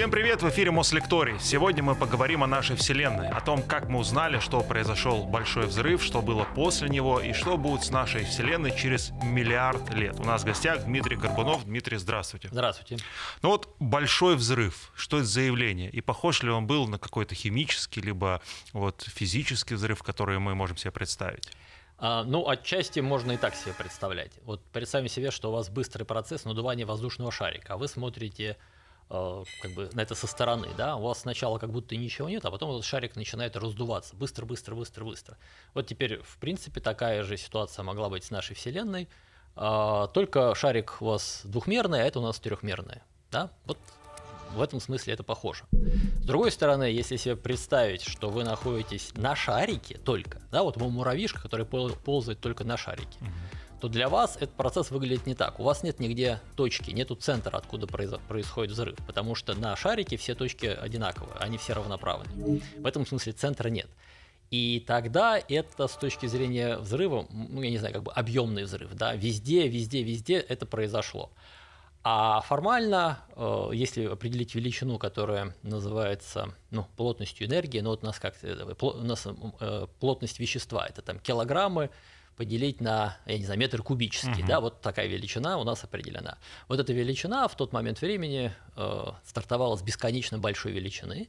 Всем привет, в эфире Мослекторий. Сегодня мы поговорим о нашей Вселенной, о том, как мы узнали, что произошел большой взрыв, что было после него и что будет с нашей Вселенной через миллиард лет. У нас в гостях Дмитрий Горбунов. Дмитрий, здравствуйте. Здравствуйте. Ну вот большой взрыв, что это за явление? И похож ли он был на какой-то химический, либо вот физический взрыв, который мы можем себе представить? А, ну, отчасти можно и так себе представлять. Вот представим себе, что у вас быстрый процесс надувания воздушного шарика, а вы смотрите как бы на это со стороны, да, у вас сначала как будто ничего нет, а потом этот шарик начинает раздуваться быстро, быстро, быстро, быстро. Вот теперь, в принципе, такая же ситуация могла быть с нашей Вселенной, э, только шарик у вас двухмерный, а это у нас трехмерный, да, вот в этом смысле это похоже. С другой стороны, если себе представить, что вы находитесь на шарике только, да, вот вы муравьишка, который ползает только на шарике, угу. То для вас этот процесс выглядит не так. У вас нет нигде точки, нету центра, откуда происходит взрыв, потому что на шарике все точки одинаковые, они все равноправные. В этом смысле центра нет. И тогда это с точки зрения взрыва, ну я не знаю, как бы объемный взрыв, да, везде, везде, везде это произошло. А формально, э, если определить величину, которая называется ну, плотностью энергии, ну вот у нас как э, у нас э, плотность вещества, это там килограммы поделить на, я не знаю, метр кубический, угу. да, вот такая величина у нас определена. Вот эта величина в тот момент времени э, стартовала с бесконечно большой величины,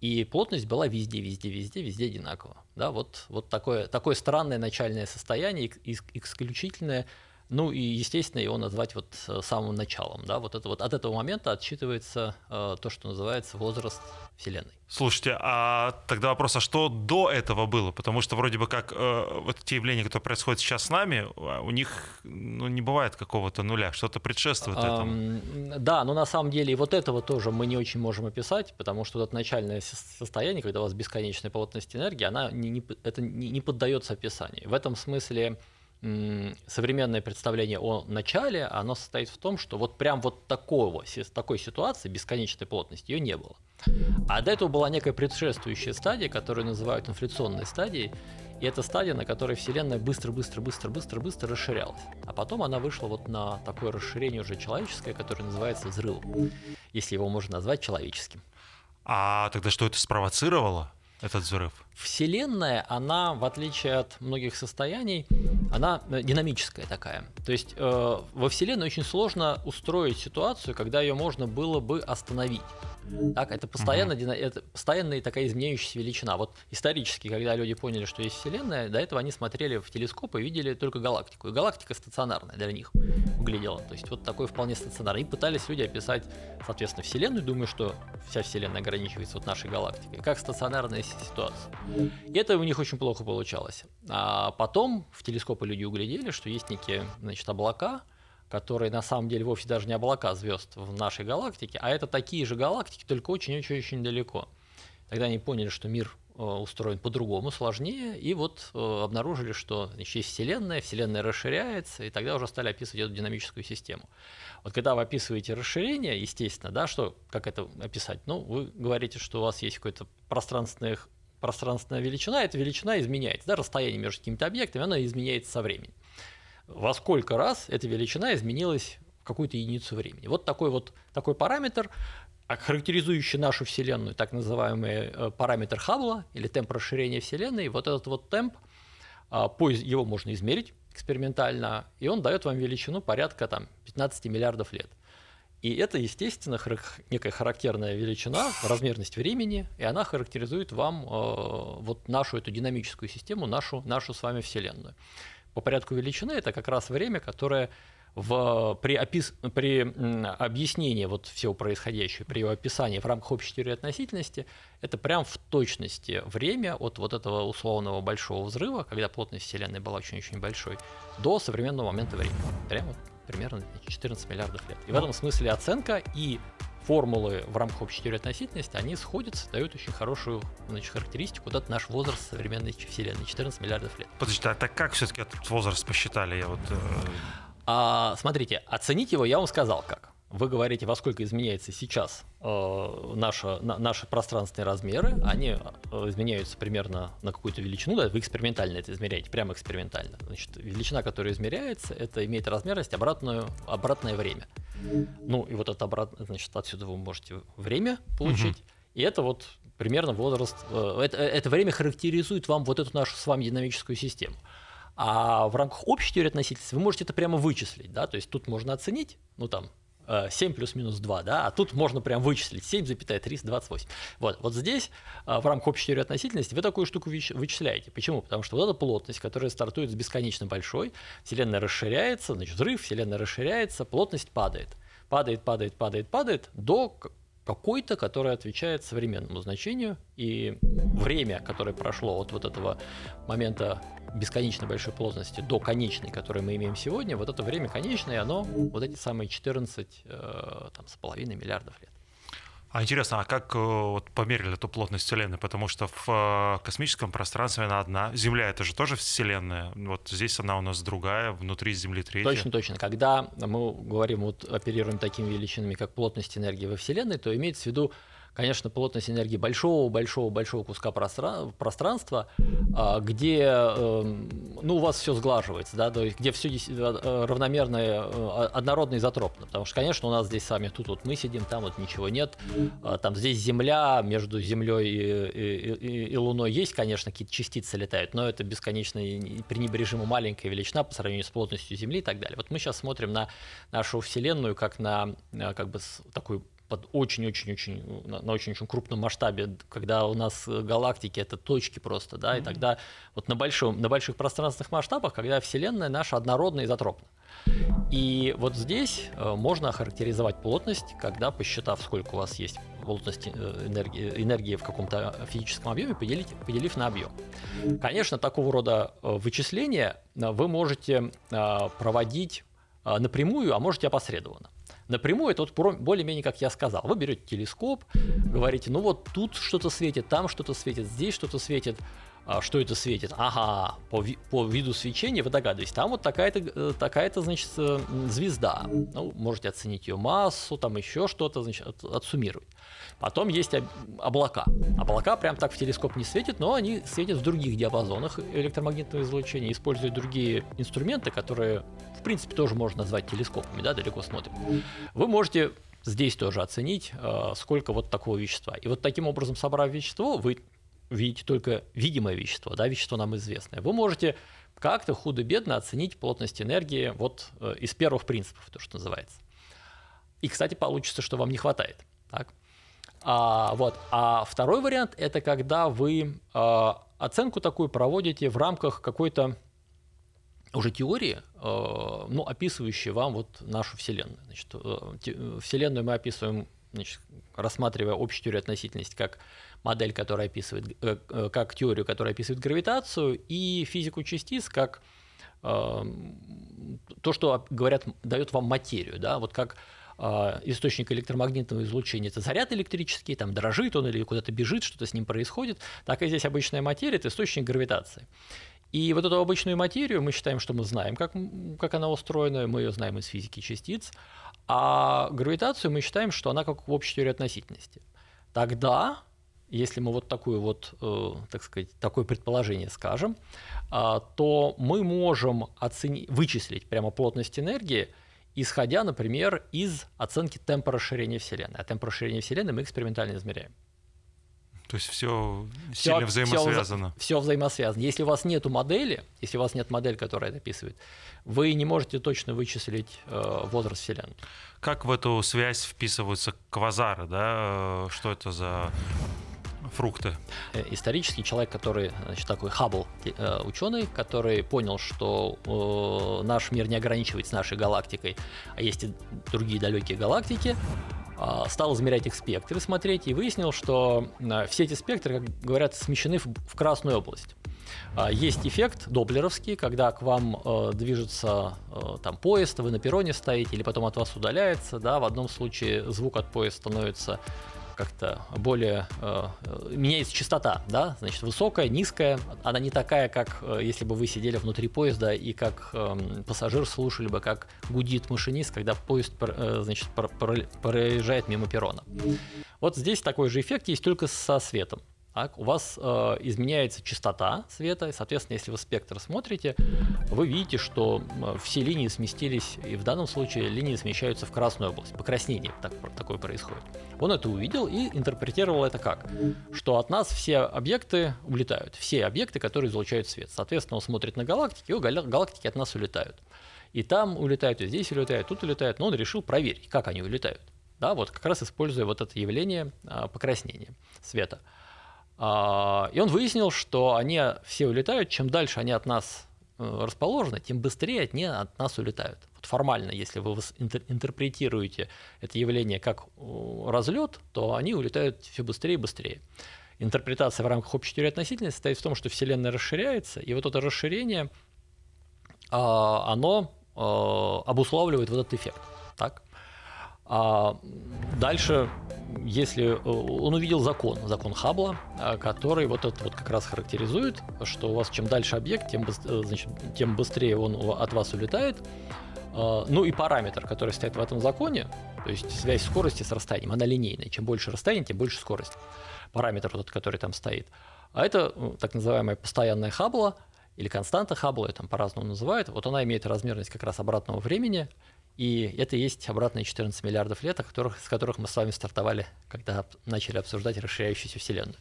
и плотность была везде, везде, везде, везде одинакова. Да, вот, вот такое, такое странное начальное состояние, исключительное ну и, естественно, его назвать вот э, самым началом. Да? Вот это вот от этого момента отсчитывается э, то, что называется возраст Вселенной. Слушайте, а тогда вопрос, а что до этого было? Потому что вроде бы как э, вот те явления, которые происходят сейчас с нами, а, у них ну, не бывает какого-то нуля, что-то предшествует этому. Да, но на самом деле и вот этого тоже мы не очень можем описать, потому что вот это начальное состояние, когда у вас бесконечная плотность энергии, она не, не, это не, не поддается описанию. В этом смысле современное представление о начале, оно состоит в том, что вот прям вот такого, такой ситуации бесконечной плотности ее не было. А до этого была некая предшествующая стадия, которую называют инфляционной стадией, и это стадия, на которой Вселенная быстро-быстро-быстро-быстро-быстро расширялась. А потом она вышла вот на такое расширение уже человеческое, которое называется взрывом, если его можно назвать человеческим. А тогда что это спровоцировало? этот взрыв? Вселенная, она, в отличие от многих состояний, она э, динамическая такая. То есть э, во Вселенной очень сложно устроить ситуацию, когда ее можно было бы остановить. Так, это, постоянно, угу. это постоянная такая изменяющаяся величина. Вот исторически, когда люди поняли, что есть Вселенная, до этого они смотрели в телескоп и видели только галактику. И галактика стационарная для них выглядела. То есть вот такой вполне стационарный. И пытались люди описать, соответственно, Вселенную, думаю, что вся Вселенная ограничивается вот нашей галактикой, как стационарная ситуация. И это у них очень плохо получалось. А потом в телескопы люди углядели, что есть некие значит, облака, которые на самом деле вовсе даже не облака звезд в нашей галактике, а это такие же галактики, только очень-очень-очень далеко. Тогда они поняли, что мир э, устроен по-другому, сложнее, и вот э, обнаружили, что значит, есть Вселенная, Вселенная расширяется, и тогда уже стали описывать эту динамическую систему. Вот когда вы описываете расширение, естественно, да, что, как это описать? Ну, вы говорите, что у вас есть какое-то пространственное пространственная величина, эта величина изменяется, да, расстояние между какими-то объектами, оно изменяется со временем во сколько раз эта величина изменилась в какую-то единицу времени. Вот такой вот такой параметр, характеризующий нашу Вселенную, так называемый э, параметр Хаббла или темп расширения Вселенной, вот этот вот темп, а, его можно измерить экспериментально, и он дает вам величину порядка там, 15 миллиардов лет. И это, естественно, некая характерная величина, размерность времени, и она характеризует вам э, вот нашу эту динамическую систему, нашу, нашу с вами Вселенную по порядку величины это как раз время, которое в, при, опис, при объяснении вот всего происходящего, при его описании в рамках общей теории относительности, это прям в точности время от вот этого условного большого взрыва, когда плотность Вселенной была очень-очень большой, до современного момента времени. Прямо примерно 14 миллиардов лет. И в этом смысле оценка и формулы в рамках общей теории относительности, они сходятся, дают очень хорошую значит, характеристику. Вот это наш возраст современной Вселенной, 14 миллиардов лет. Подождите, а так как все-таки этот возраст посчитали? Я вот, э... а, смотрите, оценить его я вам сказал как. Вы говорите, во сколько изменяется сейчас э, наши, на, наши пространственные размеры, они э, изменяются примерно на какую-то величину, да, вы экспериментально это измеряете, прямо экспериментально. Значит, величина, которая измеряется, это имеет размерность обратную, обратное время. Ну, и вот это обратно, значит, отсюда вы можете время получить. Угу. И это вот примерно возраст, э, это, это время характеризует вам вот эту нашу с вами динамическую систему. А в рамках общей теории относительности вы можете это прямо вычислить, да, то есть тут можно оценить, ну там, 7 плюс-минус 2, да, а тут можно прям вычислить 7,328. Вот, вот здесь в рамках общей теории относительности вы такую штуку вычисляете. Почему? Потому что вот эта плотность, которая стартует с бесконечно большой, Вселенная расширяется, значит, взрыв, Вселенная расширяется, плотность падает. Падает, падает, падает, падает до какой-то, который отвечает современному значению, и время, которое прошло от вот этого момента бесконечно большой плотности до конечной, которую мы имеем сегодня, вот это время конечное, оно вот эти самые 14 э, там, с половиной миллиардов лет. А интересно, а как э, вот, померили эту плотность Вселенной? Потому что в э, космическом пространстве она одна. Земля это же тоже Вселенная. Вот здесь она у нас другая, внутри Земли третья. Точно, точно. Когда мы говорим, вот оперируем такими величинами, как плотность энергии во Вселенной, то имеется в виду конечно, плотность энергии большого-большого-большого куска пространства, а, где эм, ну, у вас все сглаживается, да, то есть где все э, равномерное, э, однородно изотропно. Потому что, конечно, у нас здесь сами, тут вот мы сидим, там вот ничего нет, а, там здесь Земля, между Землей и, и, и, и Луной есть, конечно, какие-то частицы летают, но это бесконечно пренебрежимо маленькая величина по сравнению с плотностью Земли и так далее. Вот мы сейчас смотрим на нашу Вселенную как на э, как бы такую под очень-очень-очень на очень-очень крупном масштабе, когда у нас галактики это точки просто, да, и тогда вот на большом, на больших пространственных масштабах, когда Вселенная наша однородна и изотропна. И вот здесь э, можно охарактеризовать плотность, когда посчитав, сколько у вас есть плотности э, энергии, энергии в каком-то физическом объеме, поделить, поделив на объем. Конечно, такого рода э, вычисления вы можете проводить напрямую, а можете опосредованно. Напрямую это вот более-менее, как я сказал. Вы берете телескоп, говорите, ну вот тут что-то светит, там что-то светит, здесь что-то светит. А что это светит? Ага, по, ви, по виду свечения вы догадываетесь, там вот такая-то, э, такая-то, значит, э, звезда. Ну, можете оценить ее массу, там еще что-то, значит, от, отсуммировать. Потом есть облака. Облака прям так в телескоп не светят, но они светят в других диапазонах электромагнитного излучения, используют другие инструменты, которые, в принципе, тоже можно назвать телескопами, да, далеко смотрим. Вы можете здесь тоже оценить, э, сколько вот такого вещества. И вот таким образом, собрав вещество, вы видите только видимое вещество, да, вещество нам известное. Вы можете как-то худо-бедно оценить плотность энергии вот э, из первых принципов, то, что называется. И, кстати, получится, что вам не хватает. Так? А, вот. а второй вариант – это когда вы а, оценку такую проводите в рамках какой-то уже теории, а, ну, описывающей вам вот нашу Вселенную. Значит, э, Вселенную мы описываем, значит, рассматривая общую теорию относительности как модель, которая описывает, э, э, как теорию, которая описывает гравитацию, и физику частиц как то, что говорят, дает вам материю, да, вот как источник электромагнитного излучения – это заряд электрический, там дрожит он или куда-то бежит, что-то с ним происходит, так и здесь обычная материя – это источник гравитации. И вот эту обычную материю мы считаем, что мы знаем, как, как она устроена, мы ее знаем из физики частиц, а гравитацию мы считаем, что она как в общей теории относительности. Тогда, если мы вот такую вот, э, так сказать, такое предположение скажем, э, то мы можем оценить, вычислить прямо плотность энергии – исходя, например, из оценки темпа расширения Вселенной. А темп расширения Вселенной мы экспериментально измеряем. То есть все, все сильно взаимосвязано. Все, все взаимосвязано. Если у вас нет модели, если у вас нет модели, которая это описывает, вы не можете точно вычислить э, возраст Вселенной. Как в эту связь вписываются квазары, да? Э, что это за фрукты? Э, исторический человек, который, значит, такой Хаббл э, ученый, который понял, что э, наш мир не ограничивается нашей галактикой, а есть и другие далекие галактики, а, стал измерять их спектры, смотреть, и выяснил, что все эти спектры, как говорят, смещены в красную область. А, есть эффект доплеровский, когда к вам э, движется э, там поезд, вы на перроне стоите, или потом от вас удаляется. Да, в одном случае звук от поезда становится как-то более э, меняется частота, да, значит, высокая, низкая, она не такая, как э, если бы вы сидели внутри поезда и как э, пассажир слушали бы, как гудит машинист, когда поезд, э, значит, проезжает мимо перрона. Вот здесь такой же эффект есть только со светом. Так, у вас э, изменяется частота света, и, соответственно, если вы спектр смотрите, вы видите, что э, все линии сместились, и в данном случае линии смещаются в красную область, покраснение так, такое происходит. Он это увидел и интерпретировал это как? Что от нас все объекты улетают, все объекты, которые излучают свет. Соответственно, он смотрит на галактики, и галактики от нас улетают. И там улетают, и здесь улетают, тут улетают, но он решил проверить, как они улетают. Да, вот как раз используя вот это явление а, покраснения света. А, и он выяснил, что они все улетают, чем дальше они от нас э, расположены, тем быстрее они от нас улетают. Вот формально, если вы интерпретируете это явление как разлет, то они улетают все быстрее и быстрее. Интерпретация в рамках общей теории относительности состоит в том, что Вселенная расширяется, и вот это расширение, а, оно а, обуславливает вот этот эффект. Так? А дальше, если э, он увидел закон, закон Хаббла, э, который вот это вот как раз характеризует, что у вас чем дальше объект, тем, э, значит, тем быстрее он от вас улетает. Ну и параметр, который стоит в этом законе, то есть связь скорости с расстоянием, она линейная. Чем больше расстояние, тем больше скорость. Параметр этот, который там стоит. А это так называемая постоянная Хаббла или константа Хаббла, ее там по-разному называют. Вот она имеет размерность как раз обратного времени, и это и есть обратные 14 миллиардов лет, о которых, с которых мы с вами стартовали, когда начали обсуждать расширяющуюся Вселенную.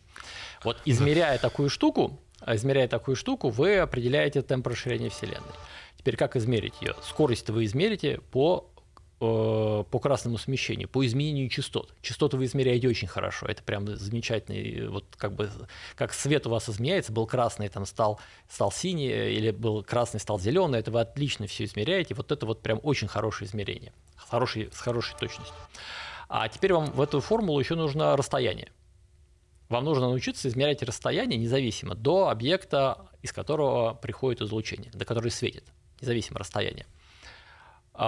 Вот измеряя такую штуку, измеряя такую штуку, вы определяете темп расширения Вселенной. Теперь как измерить ее? Скорость вы измерите по по красному смещению, по изменению частот. Частоты вы измеряете очень хорошо, это прям замечательный, вот как бы, как свет у вас изменяется, был красный, там стал, стал синий, или был красный, стал зеленый, это вы отлично все измеряете, вот это вот прям очень хорошее измерение, с хорошей, с хорошей точностью. А теперь вам в эту формулу еще нужно расстояние. Вам нужно научиться измерять расстояние независимо до объекта, из которого приходит излучение, до которого светит, независимо расстояние. А,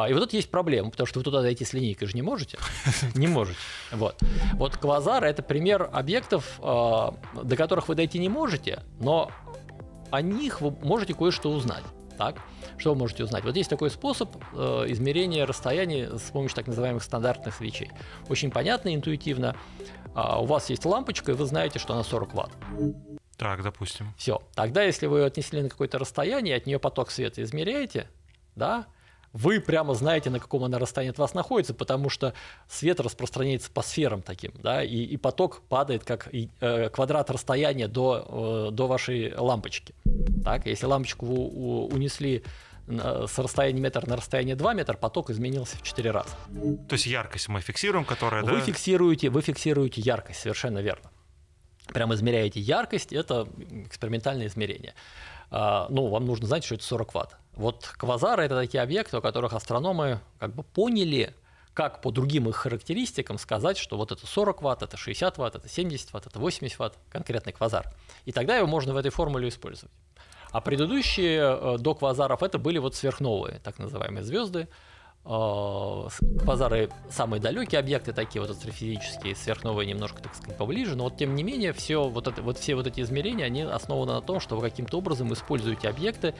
и вот тут есть проблема, потому что вы туда зайти с линейкой же не можете. Не можете. Вот. Вот квазар – это пример объектов, а, до которых вы дойти не можете, но о них вы можете кое-что узнать. Так? Что вы можете узнать? Вот есть такой способ э, измерения расстояния с помощью так называемых стандартных свечей. Очень понятно, интуитивно. А, у вас есть лампочка, и вы знаете, что она 40 ватт. Так, допустим. Все. Тогда, если вы отнесли на какое-то расстояние, от нее поток света измеряете, да, вы прямо знаете, на каком она расстоянии от вас находится, потому что свет распространяется по сферам таким, да, и, и поток падает как э, квадрат расстояния до, э, до вашей лампочки. Так, если лампочку вы унесли с расстояния метр на расстояние 2 метра, поток изменился в 4 раза. То есть яркость мы фиксируем, которая... Вы, да? фиксируете, вы фиксируете яркость, совершенно верно. Прямо измеряете яркость, это экспериментальное измерение. А, ну, вам нужно знать, что это 40 ватт. Вот квазары – это такие объекты, у которых астрономы как бы поняли, как по другим их характеристикам сказать, что вот это 40 ватт, это 60 ватт, это 70 ватт, это 80 ватт, конкретный квазар. И тогда его можно в этой формуле использовать. А предыдущие э, до квазаров это были вот сверхновые, так называемые звезды, квазары самые далекие объекты такие вот астрофизические, сверхновые немножко, так сказать, поближе, но вот тем не менее все вот, это, вот все вот эти измерения, они основаны на том, что вы каким-то образом используете объекты,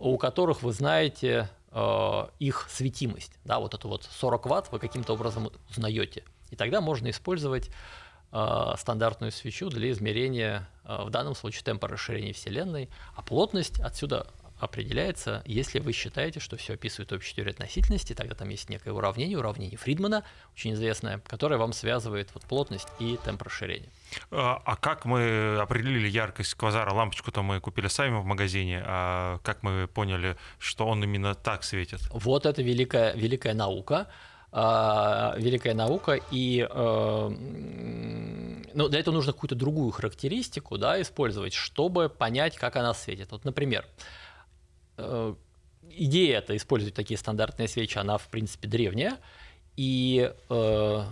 у которых вы знаете э, их светимость, да, вот эту вот 40 ватт вы каким-то образом узнаете, и тогда можно использовать э, стандартную свечу для измерения, э, в данном случае темпа расширения Вселенной, а плотность отсюда определяется, если вы считаете, что все описывает общую теорию относительности, тогда там есть некое уравнение, уравнение Фридмана, очень известное, которое вам связывает вот плотность и темп расширения. А, а как мы определили яркость квазара? Лампочку-то мы купили сами в магазине, а как мы поняли, что он именно так светит? Вот это великая, великая наука а, великая наука, и э, ну, для этого нужно какую-то другую характеристику да, использовать, чтобы понять, как она светит. Вот, например, идея это использовать такие стандартные свечи, она в принципе древняя. И э,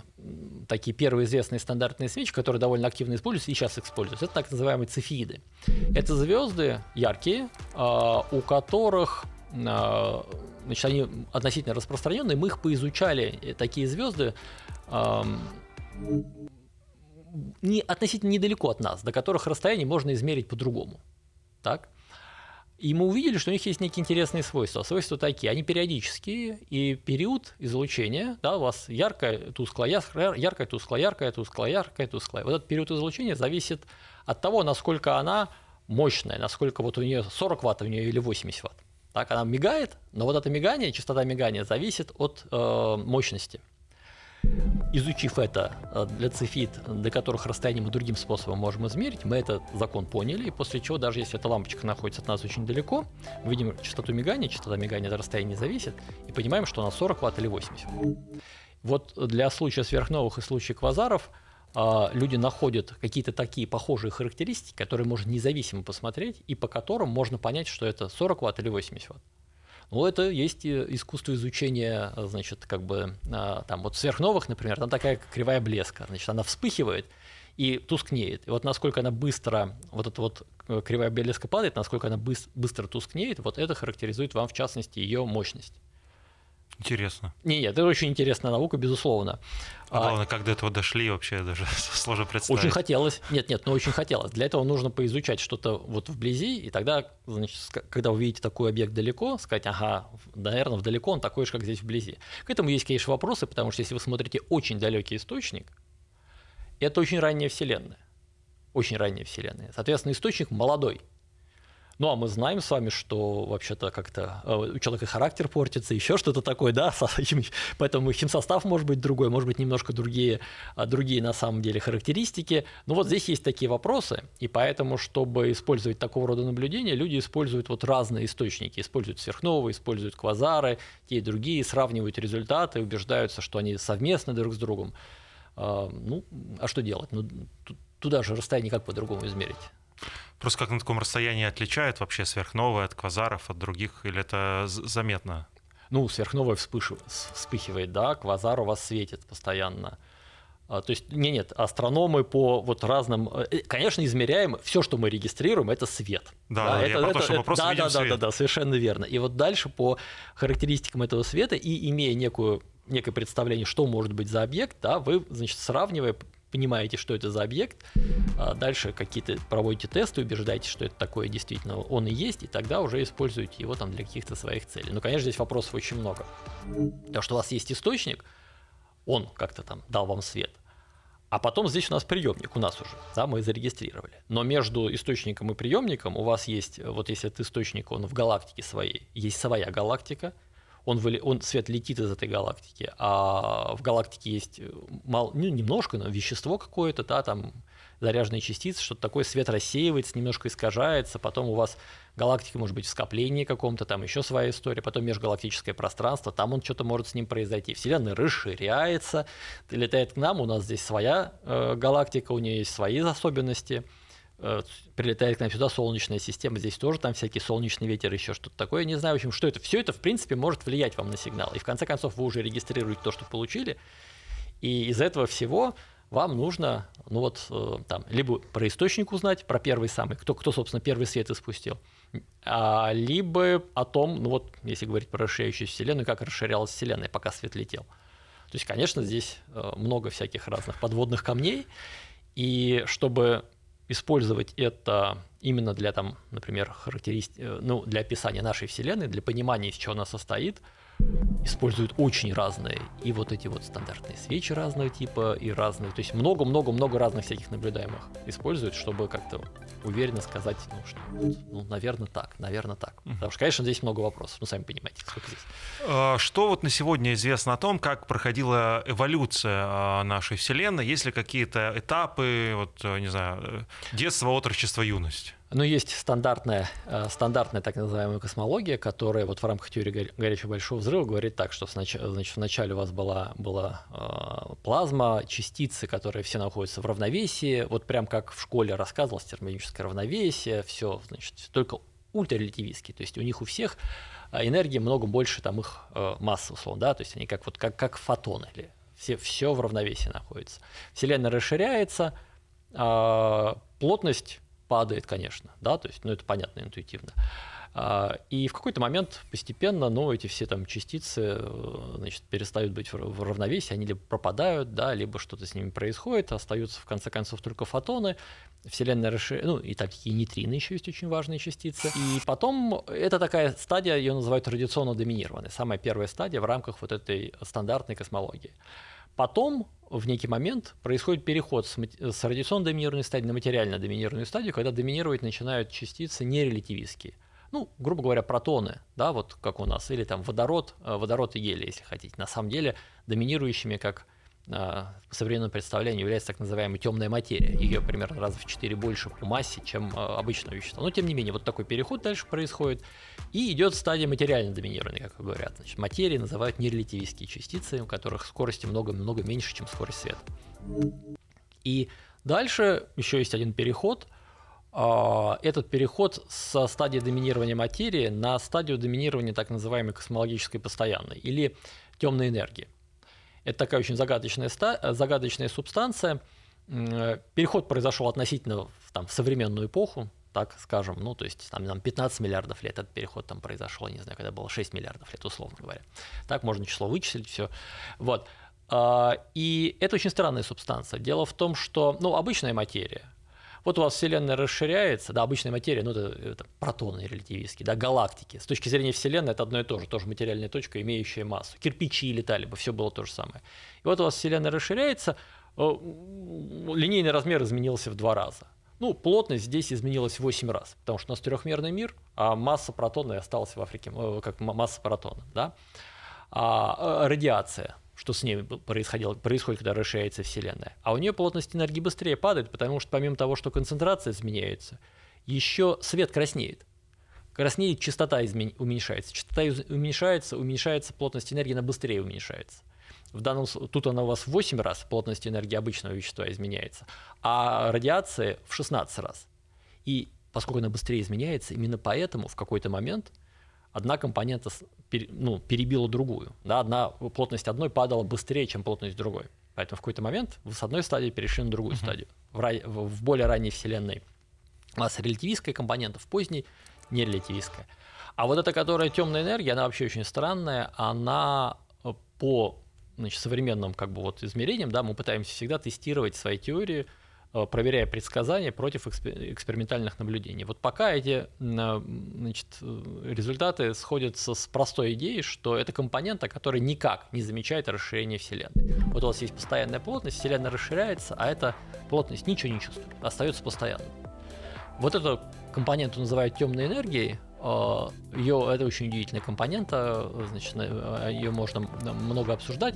такие первые известные стандартные свечи, которые довольно активно используются и сейчас используются, это так называемые цефиды. Это звезды яркие, э, у которых э, значит, они относительно распространенные. Мы их поизучали, такие звезды, э, не, относительно недалеко от нас, до которых расстояние можно измерить по-другому. Так? И мы увидели, что у них есть некие интересные свойства. Свойства такие, они периодические, и период излучения, да, у вас яркое, тусклое, яркое, тусклое, яркое, тусклое, яркое, тусклое. Вот этот период излучения зависит от того, насколько она мощная, насколько вот у нее 40 ватт, у нее или 80 ватт. Так, она мигает, но вот это мигание, частота мигания зависит от э, мощности. Изучив это э, для цифит, для которых расстояние мы другим способом можем измерить, мы этот закон поняли, и после чего, даже если эта лампочка находится от нас очень далеко, мы видим частоту мигания, частота мигания от расстояния зависит, и понимаем, что она 40 Вт или 80 Вот для случая сверхновых и случая квазаров э, люди находят какие-то такие похожие характеристики, которые можно независимо посмотреть, и по которым можно понять, что это 40 Вт или 80 Вт. Ну, это есть искусство изучения, значит, как бы, а, там, вот сверхновых, например, там такая кривая блеска, значит, она вспыхивает и тускнеет. И вот насколько она быстро, вот эта вот э, кривая блеска падает, насколько она быстро тускнеет, вот это характеризует вам, в частности, ее мощность. Интересно. Не, нет, это очень интересная наука, безусловно. А главное, как до этого дошли, вообще даже сложно представить. Очень хотелось. Нет, нет, но ну, очень хотелось. Для этого нужно поизучать что-то вот вблизи, и тогда, значит, когда вы видите такой объект далеко, сказать, ага, наверное, вдалеко он такой же, как здесь вблизи. К этому есть, конечно, вопросы, потому что если вы смотрите очень далекий источник, это очень ранняя Вселенная. Очень ранняя Вселенная. Соответственно, источник молодой – ну, а мы знаем с вами, что вообще-то как-то э, у человека характер портится, еще что-то такое, да, поэтому химсостав может быть другой, может быть немножко другие, а, другие на самом деле характеристики. Но вот здесь есть такие вопросы, и поэтому, чтобы использовать такого рода наблюдения, люди используют вот разные источники, используют сверхновые, используют квазары, те и другие, сравнивают результаты, убеждаются, что они совместны друг с другом. А, ну, а что делать? Ну, туда же расстояние как по-другому измерить? Просто как на таком расстоянии отличают вообще сверхновые от квазаров, от других, или это заметно? Ну, сверхновая вспыш... вспыхивает, да, квазар у вас светит постоянно. А, то есть, не, нет, астрономы по вот разным, э, конечно, измеряем, все, что мы регистрируем, это свет. Да, да я это, про то, что мы просто да, видим да, свет. Да, да, да, совершенно верно. И вот дальше по характеристикам этого света и имея некую, некое представление, что может быть за объект, да, вы, значит, сравнивая, понимаете, что это за объект, а дальше какие-то проводите тесты, убеждаете, что это такое действительно он и есть, и тогда уже используете его там для каких-то своих целей. Но, конечно, здесь вопросов очень много. Потому что у вас есть источник, он как-то там дал вам свет, а потом здесь у нас приемник, у нас уже, да, мы зарегистрировали. Но между источником и приемником у вас есть, вот если этот источник, он в галактике своей, есть своя галактика, он, выли, он свет летит из этой галактики, а в галактике есть э, мало, ну, немножко, но вещество какое-то, да, там заряженные частицы, что-то такое, свет рассеивается, немножко искажается, потом у вас галактика может быть в скоплении каком-то, там еще своя история, потом межгалактическое пространство, там он что-то может с ним произойти. Вселенная расширяется, летает к нам, у нас здесь своя э, галактика, у нее есть свои особенности – прилетает к нам сюда солнечная система, здесь тоже там всякий солнечный ветер, еще что-то такое. Не знаю, в общем, что это. Все это, в принципе, может влиять вам на сигнал. И в конце концов вы уже регистрируете то, что получили. И из этого всего вам нужно, ну вот, э, там, либо про источник узнать, про первый самый, кто, кто собственно, первый свет испустил, а, либо о том, ну вот, если говорить про расширяющуюся Вселенную, как расширялась Вселенная, пока свет летел. То есть, конечно, здесь э, много всяких разных подводных камней, и чтобы использовать это именно для, там, например, характеристик, э, ну, для описания нашей Вселенной, для понимания, из чего она состоит, используют очень разные. И вот эти вот стандартные свечи разного типа, и разные. То есть много-много-много разных всяких наблюдаемых используют, чтобы как-то уверенно сказать, ну, что, ну, наверное, так, наверное, так. Потому что, конечно, здесь много вопросов, ну, сами понимаете, сколько здесь. А, что вот на сегодня известно о том, как проходила эволюция а, нашей Вселенной? Есть ли какие-то этапы, вот, э, не знаю, э, детство, отрочество, юность? Ну, есть стандартная, э, стандартная так называемая космология, которая вот в рамках теории горячего большого взрыва говорит так, что значит, вначале у вас была, была э, плазма, частицы, которые все находятся в равновесии, вот прям как в школе рассказывалось, термодинамическое равновесие, все, значит, только ультрарелятивистские, то есть у них у всех э, энергии много больше там их массы, условно, да, то есть они как, вот, как, как фотоны, или все, все в равновесии находится. Вселенная расширяется, э, плотность падает, конечно, да, то есть, ну, это понятно интуитивно. А, и в какой-то момент постепенно, ну, эти все там частицы, э, значит, перестают быть в равновесии, они либо пропадают, да, либо что-то с ними происходит, остаются в конце концов только фотоны, Вселенная расширяется, ну, и такие нейтрины еще есть очень важные частицы. И потом это такая стадия, ее называют радиационно доминированной, самая первая стадия в рамках вот этой стандартной космологии. Потом в некий момент происходит переход с, с радиационно доминированной стадии на материально доминированную стадию, когда доминировать начинают частицы нерелятивистские. Ну, грубо говоря, протоны, да, вот как у нас, или там водород, э, водород и гелий, если хотите. На самом деле доминирующими, как по современному представлению является так называемая темная материя. Ее примерно раз в 4 больше по массе, чем а, обычное вещество. Но тем не менее, вот такой переход дальше происходит. И идет стадия материально доминированной, как говорят. Значит, материи называют нерелятивистские частицы, у которых скорости много-много меньше, чем скорость света. И дальше еще есть один переход. А, этот переход со стадии доминирования материи на стадию доминирования так называемой космологической постоянной или темной энергии. Это такая очень загадочная, загадочная субстанция. Переход произошел относительно в, там, в современную эпоху, так скажем, ну, то есть там, там 15 миллиардов лет этот переход там произошел, не знаю, когда было 6 миллиардов лет, условно говоря. Так можно число вычислить, все. Вот. А, и это очень странная субстанция. Дело в том, что, ну, обычная материя, вот у вас Вселенная расширяется, да, обычная материя, ну, это, это протоны релятивистские, да, галактики. С точки зрения Вселенной это одно и то же, тоже материальная точка, имеющая массу. Кирпичи летали бы, все было то же самое. И вот у вас Вселенная расширяется, э, линейный размер изменился в два раза. Ну, плотность здесь изменилась в 8 раз, потому что у нас трехмерный мир, а масса протона осталась в Африке, э, как масса протона, да. А э, радиация что с ней происходило, происходит, когда расширяется Вселенная. А у нее плотность энергии быстрее падает, потому что помимо того, что концентрация изменяется, еще свет краснеет. Краснеет, частота измен... уменьшается. Частота уменьшается, уменьшается плотность энергии, она быстрее уменьшается. В данном тут она у вас в 8 раз, плотность энергии обычного вещества изменяется, а радиация в 16 раз. И поскольку она быстрее изменяется, именно поэтому в какой-то момент – одна компонента ну, перебила другую. Да, одна, плотность одной падала быстрее, чем плотность другой. Поэтому в какой-то момент вы с одной стадии перешли на другую uh-huh. стадию. В, рай, в, в более ранней Вселенной у вас релятивистская компонента, в поздней нерелятивистская. А вот эта, которая темная энергия, она вообще очень странная. Она э, по значит, современным как бы вот измерениям, да, мы пытаемся всегда тестировать свои теории – проверяя предсказания против экспериментальных наблюдений. Вот пока эти значит, результаты сходятся с простой идеей, что это компонента, которая никак не замечает расширение Вселенной. Вот у вас есть постоянная плотность, Вселенная расширяется, а эта плотность ничего не чувствует, остается постоянной. Вот эту компоненту называют темной энергией, ее, это очень удивительная компонента, значит, ее можно много обсуждать.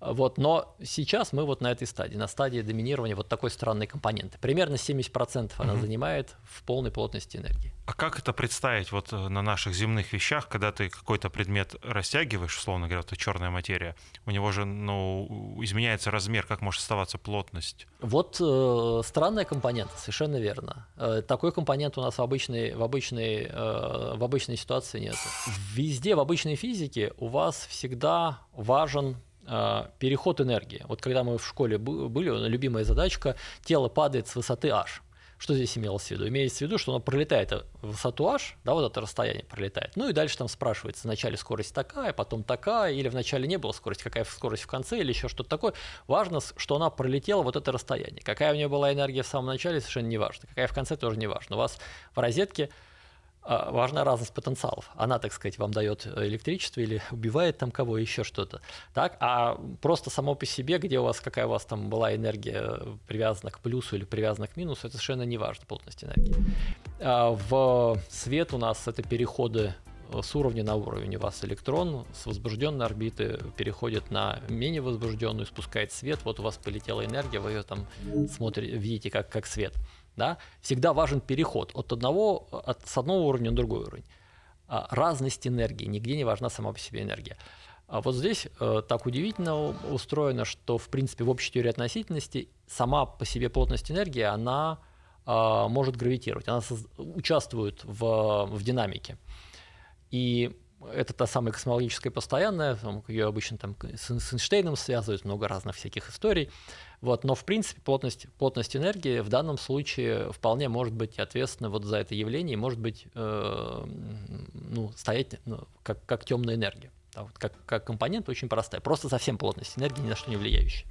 Вот, но сейчас мы вот на этой стадии, на стадии доминирования вот такой странной компоненты. Примерно 70% она угу. занимает в полной плотности энергии. А как это представить вот э, на наших земных вещах, когда ты какой-то предмет растягиваешь, условно говоря, это черная материя, у него же ну, изменяется размер, как может оставаться плотность? Вот э, странная компонента, совершенно верно. Э, такой компонент у нас в обычной, в, обычной, э, в обычной ситуации нет. Везде в обычной физике у вас всегда важен переход энергии. Вот когда мы в школе были, любимая задачка, тело падает с высоты h. Что здесь имелось в виду? Имеется в виду, что оно пролетает в высоту h, да, вот это расстояние пролетает. Ну и дальше там спрашивается, вначале скорость такая, потом такая, или вначале не было скорости, какая скорость в конце, или еще что-то такое. Важно, что она пролетела вот это расстояние. Какая у нее была энергия в самом начале, совершенно не важно. Какая в конце, тоже не важно. У вас в розетке а, важна разность потенциалов. Она, так сказать, вам дает электричество или убивает там кого, еще что-то. Так? А просто само по себе, где у вас, какая у вас там была энергия привязана к плюсу или привязана к минусу, это совершенно не важно, плотность энергии. А в свет у нас это переходы с уровня на уровень. У вас электрон с возбужденной орбиты переходит на менее возбужденную, спускает свет. Вот у вас полетела энергия, вы ее там смотрите, видите как, как свет да, всегда важен переход от одного, от, с одного уровня на другой уровень. А, разность энергии, нигде не важна сама по себе энергия. А вот здесь э, так удивительно устроено, что в принципе в общей теории относительности сама по себе плотность энергии, она э, может гравитировать, она участвует в, в динамике. И это та самая космологическая постоянная, ее обычно там с, с Эйнштейном связывают, много разных всяких историй. Вот, но в принципе плотность, плотность энергии в данном случае вполне может быть ответственна вот за это явление, может быть э, ну, стоять ну, как, как темная энергия. Да, вот как, как компонент очень простая, просто совсем плотность энергии ни на что не влияющая.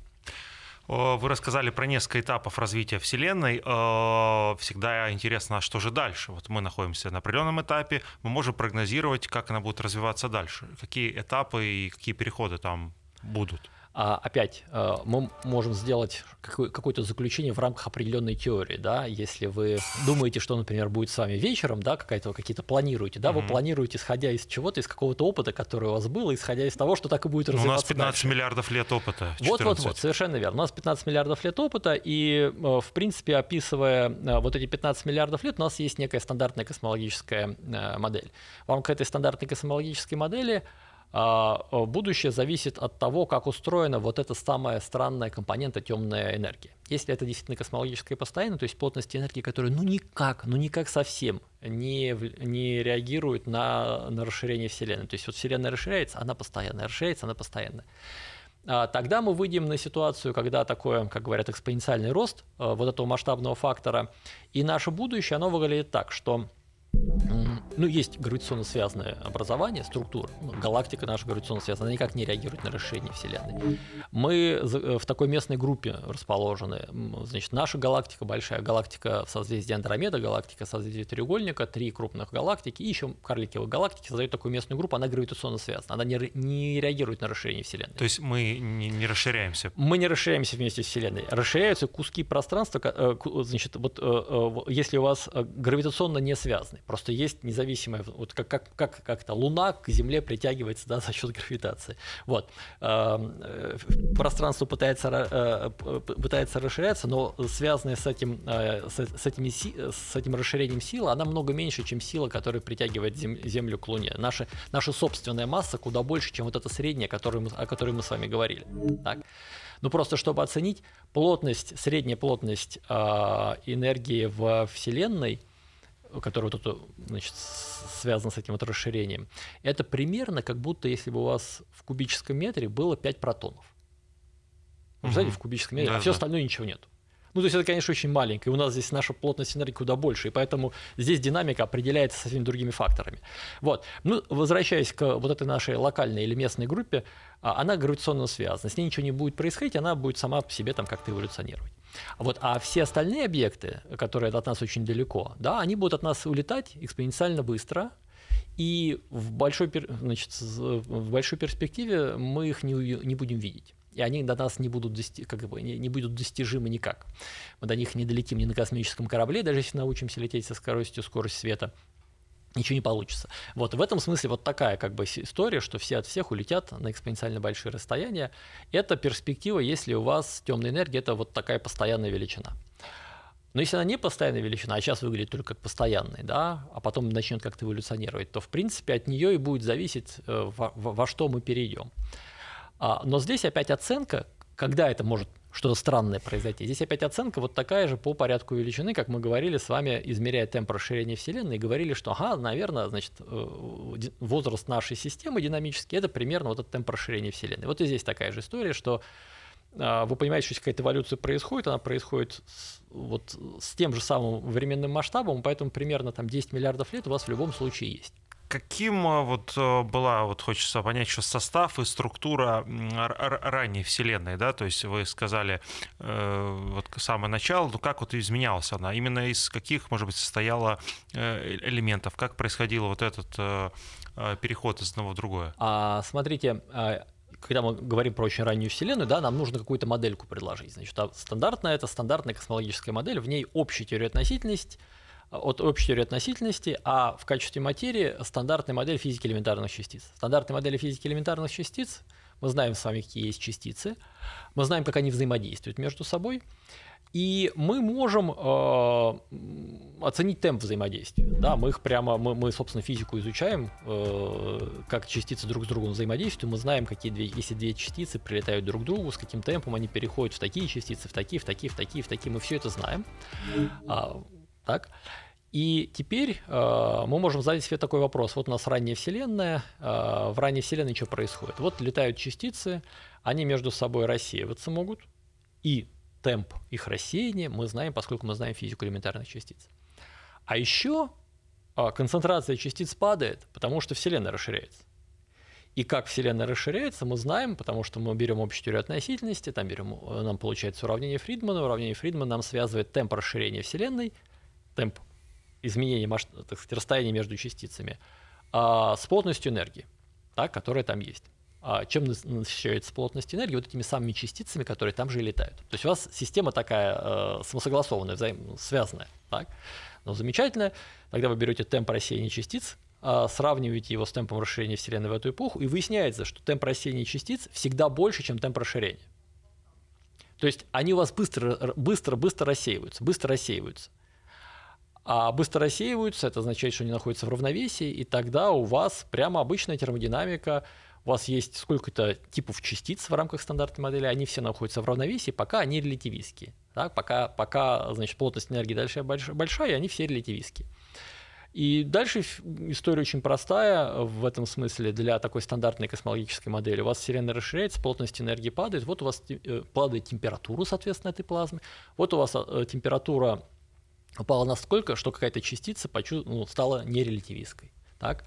Вы рассказали про несколько этапов развития Вселенной. Э, всегда интересно, а что же дальше? Вот мы находимся на определенном этапе, мы можем прогнозировать, как она будет развиваться дальше, какие этапы и какие переходы там будут. А, опять э, мы можем сделать какое-то заключение в рамках определенной теории, да, если вы думаете, что, например, будет с вами вечером, да, какая-то какие-то планируете, да, mm-hmm. вы планируете, исходя из чего-то, из какого-то опыта, который у вас был, исходя из того, что так и будет развиваться. Ну, у нас 15 дальше. миллиардов лет опыта. Вот-вот-вот, совершенно верно. У нас 15 миллиардов лет опыта, и, э, в принципе, описывая э, вот эти 15 миллиардов лет, у нас есть некая стандартная космологическая модель. В рамках этой стандартной космологической модели будущее зависит от того, как устроена вот эта самая странная компонента темная энергия. Если это действительно космологическое постоянно, то есть плотность энергии, которая ну никак, ну никак совсем не, не реагирует на, на расширение Вселенной. То есть вот Вселенная расширяется, она постоянно, расширяется, она постоянно. А, тогда мы выйдем на ситуацию, когда такое, как говорят, экспоненциальный рост вот этого масштабного фактора, и наше будущее, оно выглядит так, что ну, есть гравитационно связанное образование, структура. Галактика наша гравитационно связана, она никак не реагирует на расширение Вселенной. Мы э, в такой местной группе расположены. Значит, наша галактика, большая галактика в созвездии Андромеда, галактика в созвездии треугольника, три крупных галактики, и еще карликовые галактики создают такую местную группу, она гравитационно связана, она не, не реагирует на расширение Вселенной. То есть мы не, не расширяемся? Мы не расширяемся вместе с Вселенной. Расширяются куски пространства, э, значит, вот э, если у вас гравитационно не связаны, просто есть независимая, вот как, как, как, как то Луна к Земле притягивается да, за счет гравитации. Вот. Эм, э, пространство пытается, э, пытается расширяться, но связанная с этим, э, с, этими, с этим расширением силы, она много меньше, чем сила, которая притягивает Землю к Луне. Наша, наша собственная масса куда больше, чем вот эта средняя, которую мы, о которой мы с вами говорили. Так? Ну просто чтобы оценить плотность, средняя плотность э, энергии в Вселенной, который вот это, значит, связан с этим вот расширением, это примерно как будто если бы у вас в кубическом метре было 5 протонов. Вы знаете, в кубическом метре, да, а все да. остальное ничего нет. Ну, то есть это, конечно, очень маленькое. У нас здесь наша плотность энергии куда больше, и поэтому здесь динамика определяется совсем другими факторами. Вот. Ну, возвращаясь к вот этой нашей локальной или местной группе, а, она гравитационно связана. С ней ничего не будет происходить, она будет сама по себе там как-то эволюционировать. Вот, а все остальные объекты, которые от нас очень далеко, да, они будут от нас улетать экспоненциально быстро, и в большой, значит, в большой перспективе мы их не, не будем видеть. И они до нас не будут, дости- как бы, не, не будут достижимы никак. Мы до них не долетим ни на космическом корабле, даже если научимся лететь со скоростью скорость света ничего не получится. Вот в этом смысле вот такая как бы история, что все от всех улетят на экспоненциально большие расстояния. Это перспектива, если у вас темная энергия, это вот такая постоянная величина. Но если она не постоянная величина, а сейчас выглядит только как постоянная, да, а потом начнет как-то эволюционировать, то в принципе от нее и будет зависеть, э, во, во что мы перейдем. А, но здесь опять оценка, когда это может что-то странное произойти. Здесь опять оценка вот такая же по порядку величины, как мы говорили с вами, измеряя темп расширения Вселенной, и говорили, что, ага, наверное, значит, э, возраст нашей системы динамический – это примерно вот этот темп расширения Вселенной. Вот и здесь такая же история, что а, вы понимаете, что какая-то эволюция происходит, она происходит с, вот с тем же самым временным масштабом, поэтому примерно там 10 миллиардов лет у вас в любом случае есть. Каким а, вот э, была, вот хочется понять, что состав и структура ранней Вселенной, да, то есть вы сказали э, вот самое начало, ну как вот изменялась она, именно из каких, может быть, состояла э, элементов, как происходил вот этот переход из одного в другое? А, смотрите, а, когда мы говорим про очень раннюю Вселенную, да, нам нужно какую-то модельку предложить. Значит, а стандартная это стандартная космологическая модель, в ней общая теория относительности, от общей теории относительности, а в качестве материи стандартная модель физики элементарных частиц. Стандартная модель физики элементарных частиц, мы знаем с вами, какие есть частицы, мы знаем, как они взаимодействуют между собой, и мы можем э, оценить темп взаимодействия. Да, мы их прямо, мы, мы собственно, физику изучаем, э, как частицы друг с другом взаимодействуют. Мы знаем, какие две, если две частицы прилетают друг к другу, с каким темпом они переходят в такие частицы, в такие, в такие, в такие, в такие. Мы все это знаем. Так. И теперь э, мы можем задать себе такой вопрос. Вот у нас ранняя Вселенная. Э, в ранней Вселенной что происходит? Вот летают частицы, они между собой рассеиваться могут. И темп их рассеяния мы знаем, поскольку мы знаем физику элементарных частиц. А еще э, концентрация частиц падает, потому что Вселенная расширяется. И как Вселенная расширяется, мы знаем, потому что мы берем общую теорию относительности, там берем, э, нам получается уравнение Фридмана, уравнение Фридмана нам связывает темп расширения Вселенной, темп изменения так сказать, расстояния между частицами, а, с плотностью энергии, так, которая там есть. А чем насыщается плотность энергии? Вот этими самыми частицами, которые там же и летают. То есть у вас система такая э, самосогласованная, взаим... связанная. Так? Ну, замечательно. Тогда вы берете темп рассеяния частиц, а, сравниваете его с темпом расширения Вселенной в эту эпоху, и выясняется, что темп рассеяния частиц всегда больше, чем темп расширения. То есть они у вас быстро, быстро, быстро рассеиваются, быстро рассеиваются. А быстро рассеиваются, это означает, что они находятся в равновесии, и тогда у вас прямо обычная термодинамика, у вас есть сколько-то типов частиц в рамках стандартной модели, они все находятся в равновесии, пока они релятивистские. Так, пока, пока значит, плотность энергии дальше большая, они все релятивистские. И дальше история очень простая в этом смысле для такой стандартной космологической модели. У вас Вселенная расширяется, плотность энергии падает, вот у вас э, падает температура, соответственно, этой плазмы, вот у вас э, температура упала настолько, что какая-то частица ну, стала нерелятивистской. Так?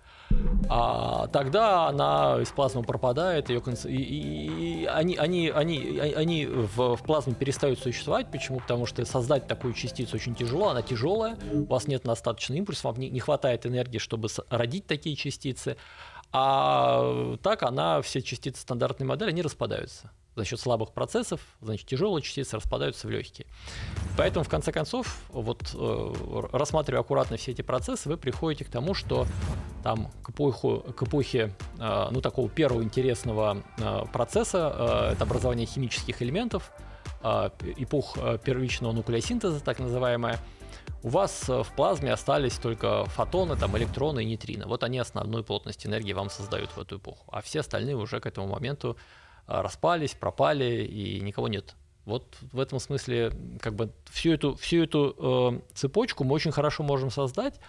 а тогда она из плазмы пропадает, ее конц... и, и, и они, они, они, они в, в плазме перестают существовать. Почему? Потому что создать такую частицу очень тяжело, она тяжелая, у вас нет достаточно импульсов, вам не, не хватает энергии, чтобы родить такие частицы. А так она, все частицы стандартной модели, они распадаются за счет слабых процессов, значит, тяжелые частицы распадаются в легкие. Поэтому, в конце концов, вот э, рассматривая аккуратно все эти процессы, вы приходите к тому, что там к, эпоху, к эпохе э, ну, такого первого интересного э, процесса, это образование химических элементов, эпох первичного нуклеосинтеза, так называемая, у вас в плазме остались только фотоны, там, электроны и нейтрино. Вот они основную плотность энергии вам создают в эту эпоху. А все остальные уже к этому моменту распались, пропали, и никого нет. Вот в этом смысле как бы всю эту, всю эту э, цепочку мы очень хорошо можем создать,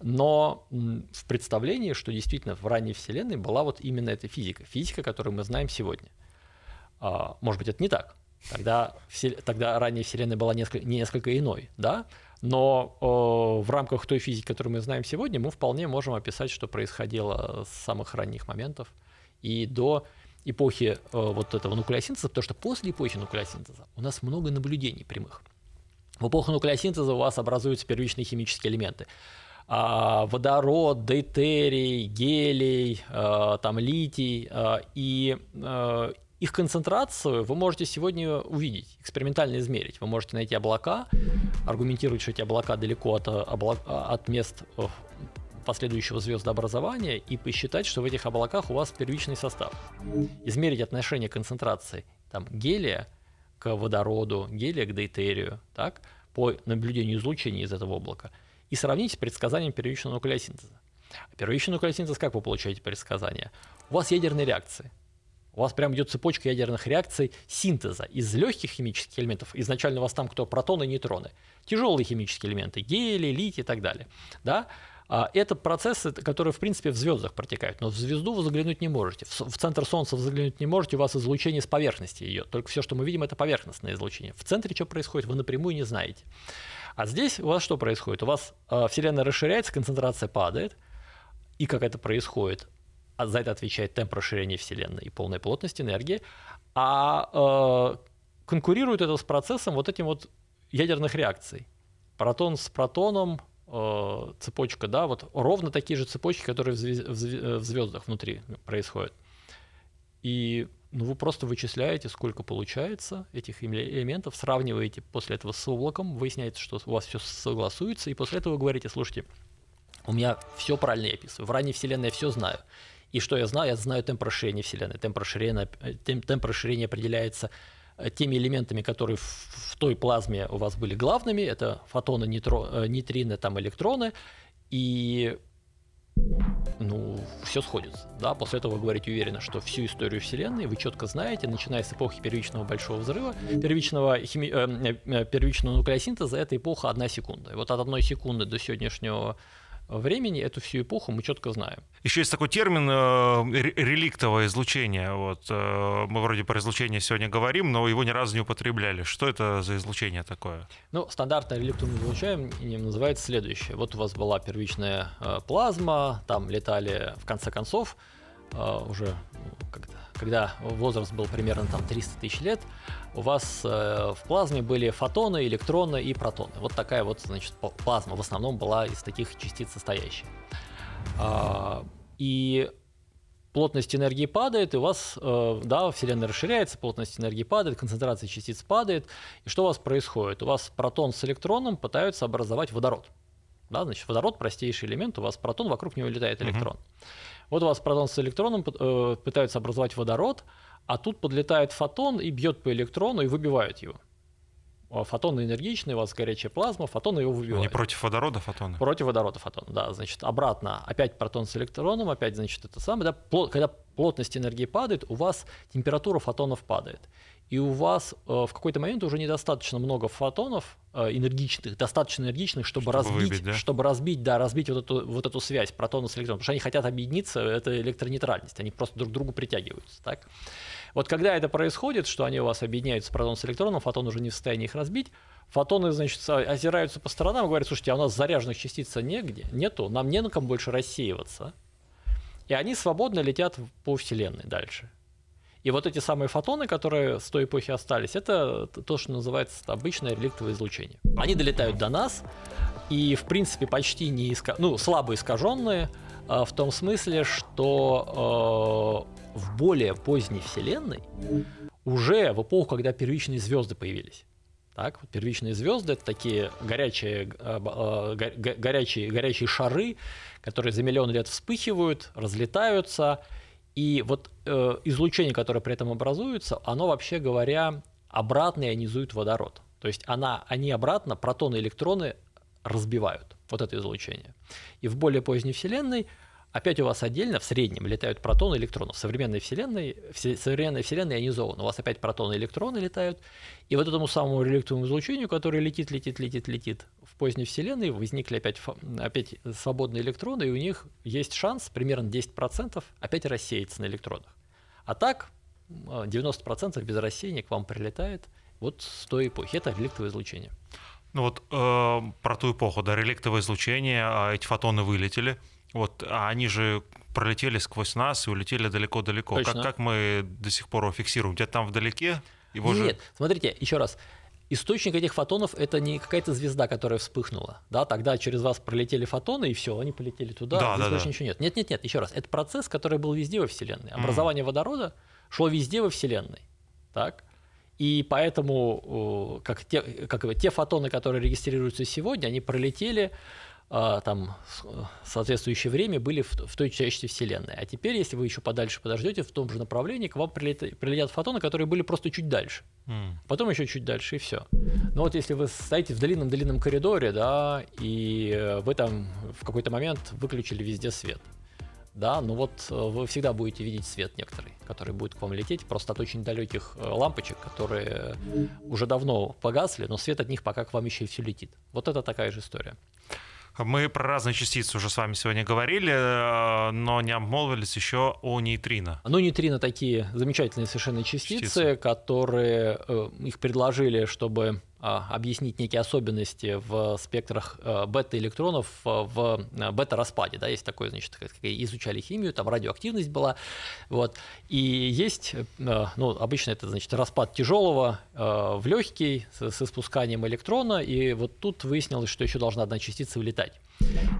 но в представлении, что действительно в ранней Вселенной была вот именно эта физика, физика, которую мы знаем сегодня. А, может быть, это не так. Тогда, тогда ранняя Вселенная была несколько, несколько иной, да? Но э, в рамках той физики, которую мы знаем сегодня, мы вполне можем описать, что происходило с самых ранних моментов и до эпохи э, вот этого нуклеосинтеза, потому что после эпохи нуклеосинтеза у нас много наблюдений прямых. В эпоху нуклеосинтеза у вас образуются первичные химические элементы. А, водород, дейтерий, гелий, а, там литий, а, и их концентрацию вы можете сегодня увидеть, экспериментально измерить. Вы можете найти облака, аргументировать, что эти облака далеко от, от мест э, последующего звездообразования и посчитать, что в этих облаках у вас первичный состав. Измерить отношение концентрации там, гелия к водороду, гелия к дейтерию, так, по наблюдению излучения из этого облака, и сравнить с предсказанием первичного нуклеосинтеза. А первичный нуклеосинтез, как вы получаете предсказания? У вас ядерные реакции. У вас прям идет цепочка ядерных реакций синтеза из легких химических элементов. Изначально у вас там кто? Протоны, нейтроны. Тяжелые химические элементы, гелий, литий и так далее. Да? А это процессы, которые, в принципе, в звездах протекают. Но в звезду вы заглянуть не можете. В центр Солнца вы заглянуть не можете, у вас излучение с поверхности ее. Только все, что мы видим, это поверхностное излучение. В центре что происходит, вы напрямую не знаете. А здесь у вас что происходит? У вас э, Вселенная расширяется, концентрация падает. И как это происходит? А за это отвечает темп расширения Вселенной и полная плотность энергии. А э, конкурирует это с процессом вот этим вот ядерных реакций. Протон с протоном, цепочка, да, вот ровно такие же цепочки, которые в, звездах внутри происходят. И ну, вы просто вычисляете, сколько получается этих элементов, сравниваете после этого с облаком, выясняется, что у вас все согласуется, и после этого говорите, слушайте, у меня все правильно я описываю, в ранней вселенной я все знаю. И что я знаю? Я знаю темп расширения Вселенной. Темп расширения, э, темп, темп расширения определяется Э, теми элементами, которые в, той плазме у вас были главными, это фотоны, нейтро, э, нейтрино, там электроны, и ну, все сходится. Да? После этого вы говорите уверенно, что всю историю Вселенной вы четко знаете, начиная с эпохи первичного большого взрыва, первичного, хими... э, э первичного нуклеосинтеза, это эпоха одна секунда. И вот от одной секунды до сегодняшнего времени эту всю эпоху мы четко знаем. Еще есть такой термин э, реликтовое излучение. Вот, э, мы вроде про излучение сегодня говорим, но его ни разу не употребляли. Что это за излучение такое? Ну, стандартное реликтовое излучение называется следующее. Вот у вас была первичная э, плазма, там летали в конце концов уже ну, когда возраст был примерно там 300 тысяч лет, у вас э, в плазме были фотоны, электроны и протоны. Вот такая вот, значит, плазма в основном была из таких частиц состоящая. И плотность энергии падает, и у вас, э, да, Вселенная расширяется, плотность энергии падает, концентрация частиц падает. И что у вас происходит? У вас протон с электроном пытаются образовать водород. Да, значит, водород простейший элемент, у вас протон, вокруг него летает электрон. Uh-huh. Вот у вас протон с электроном э, пытаются образовать водород, а тут подлетает фотон и бьет по электрону и выбивает его. А фотоны энергичные, у вас горячая плазма, фотоны его выбивают. Они против водорода фотоны? Против водорода фотоны, да. Значит, обратно опять протон с электроном, опять, значит, это самое. Да, когда плотность энергии падает, у вас температура фотонов падает и у вас э, в какой-то момент уже недостаточно много фотонов э, энергичных, достаточно энергичных, чтобы, чтобы разбить, выбить, да? чтобы разбить, да, разбить вот эту, вот эту связь протона с электроном, потому что они хотят объединиться, это электронейтральность, они просто друг к другу притягиваются, так? Вот когда это происходит, что они у вас объединяются протон с электроном, фотон уже не в состоянии их разбить, фотоны, значит, озираются по сторонам и говорят, слушайте, а у нас заряженных частиц негде, нету, нам не на ком больше рассеиваться. И они свободно летят по Вселенной дальше. И вот эти самые фотоны, которые с той эпохи остались, это то, что называется обычное реликтовое излучение. Они долетают до нас, и в принципе почти не иска... ну, слабо искаженные, а, в том смысле, что э, в более поздней Вселенной уже в эпоху, когда первичные звезды появились. Так, вот первичные звезды это такие горячие, э, горячие, горячие шары, которые за миллион лет вспыхивают, разлетаются и вот э, излучение, которое при этом образуется, оно, вообще говоря, обратно ионизует водород. То есть она, они обратно протоны и электроны разбивают, вот это излучение. И в более поздней Вселенной Опять у вас отдельно в среднем летают протоны и электроны. В современной Вселенной, в современной Вселенной ионизованы. У вас опять протоны и электроны летают. И вот этому самому реликтовому излучению, которое летит, летит, летит, летит, в поздней Вселенной возникли опять, опять свободные электроны, и у них есть шанс примерно 10% опять рассеяться на электронах. А так 90% без рассеяния к вам прилетает вот с той эпохи. Это реликтовое излучение. Ну вот э, про ту эпоху, да, реликтовое излучение, а эти фотоны вылетели – вот, а они же пролетели сквозь нас и улетели далеко-далеко. Как, как мы до сих пор его фиксируем? Где-то там вдалеке? Его Нет, же... смотрите, еще раз. Источник этих фотонов это не какая-то звезда, которая вспыхнула. Да, тогда через вас пролетели фотоны, и все, они полетели туда, да, здесь да, больше да. ничего нет. Нет, нет, нет, еще раз. Это процесс, который был везде во Вселенной. Образование mm. водорода шло везде во Вселенной. Так? И поэтому как те, как те фотоны, которые регистрируются сегодня, они пролетели там соответствующее время были в, в той части Вселенной. А теперь, если вы еще подальше подождете, в том же направлении к вам прилетят, прилетят фотоны, которые были просто чуть дальше. Mm. Потом еще чуть дальше, и все. Но вот если вы стоите в длинном-длинном коридоре, да, и вы там в какой-то момент выключили везде свет, да, ну вот э, вы всегда будете видеть свет некоторый, который будет к вам лететь, просто от очень далеких э, лампочек, которые уже давно погасли, но свет от них пока к вам еще и все летит. Вот это такая же история. Мы про разные частицы уже с вами сегодня говорили, э, но не обмолвились еще о нейтрино. Ну, нейтрино такие замечательные совершенно частицы, частицы. которые э, их предложили, чтобы объяснить некие особенности в спектрах э, бета-электронов в бета-распаде. Да, есть такое, значит, изучали химию, там радиоактивность была. Вот. И есть, ну, обычно это, значит, распад тяжелого в легкий с испусканием электрона, и вот тут выяснилось, что еще должна одна частица вылетать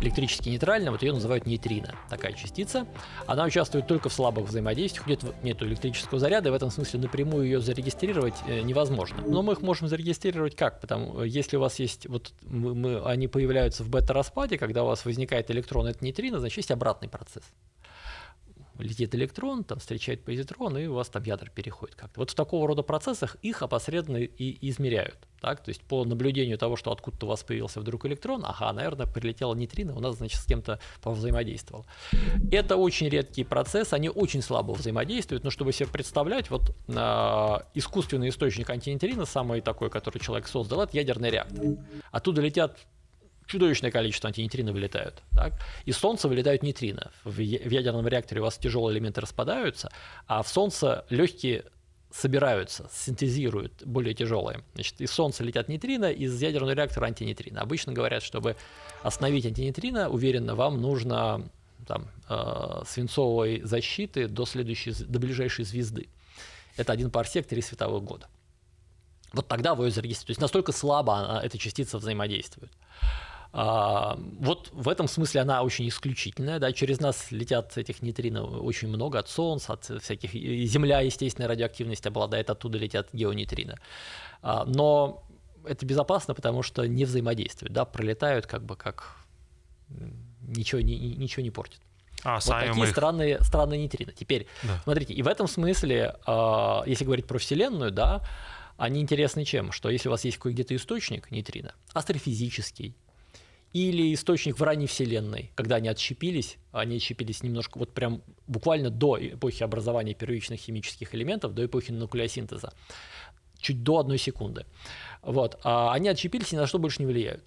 электрически нейтральна, вот ее называют нейтрино, такая частица. Она участвует только в слабых взаимодействиях, нет, нет электрического заряда, и в этом смысле напрямую ее зарегистрировать э, невозможно. Но мы их можем зарегистрировать как? Потому если у вас есть, вот мы, мы, они появляются в бета-распаде, когда у вас возникает электрон, это нейтрино, значит есть обратный процесс. Летит электрон, там встречает позитрон, и у вас там ядра переходит как-то. Вот в такого рода процессах их опосредованно и измеряют. Так? То есть по наблюдению того, что откуда-то у вас появился вдруг электрон, ага, наверное, прилетела нейтрино, у нас, значит, с кем-то повзаимодействовал. Это очень редкий процесс, они очень слабо взаимодействуют, но чтобы себе представлять, вот э, искусственный источник антинейтрина, самый такой, который человек создал, это ядерный реактор. Оттуда летят чудовищное количество антинейтринов вылетают. Так? Из Солнца вылетают нейтрино. В ядерном реакторе у вас тяжелые элементы распадаются, а в Солнце легкие собираются, синтезируют более тяжелые. Значит, из Солнца летят нейтрино, из ядерного реактора антинейтрино. Обычно говорят, чтобы остановить антинейтрино, уверенно, вам нужно там, э, свинцовой защиты до, следующей, до ближайшей звезды. Это один парсек, три световых года. Вот тогда вы ее зарегистрируете. То есть настолько слабо эта частица взаимодействует. А, вот в этом смысле она очень исключительная. Да, через нас летят этих нейтрино очень много от Солнца, от всяких... Земля, естественно, радиоактивность обладает, оттуда летят геонейтрино. А, но это безопасно, потому что не взаимодействуют, да, пролетают как бы как ничего не, ничего не портит. А, вот такие их... странные, странные нейтрино. Теперь, да. смотрите, и в этом смысле, а, если говорить про Вселенную, да, они интересны чем? Что если у вас есть какой-то источник нейтрино, астрофизический, или источник в ранней Вселенной, когда они отщепились, они отщепились немножко, вот прям буквально до эпохи образования первичных химических элементов, до эпохи нуклеосинтеза, чуть до одной секунды. Вот, а они отщепились и на что больше не влияют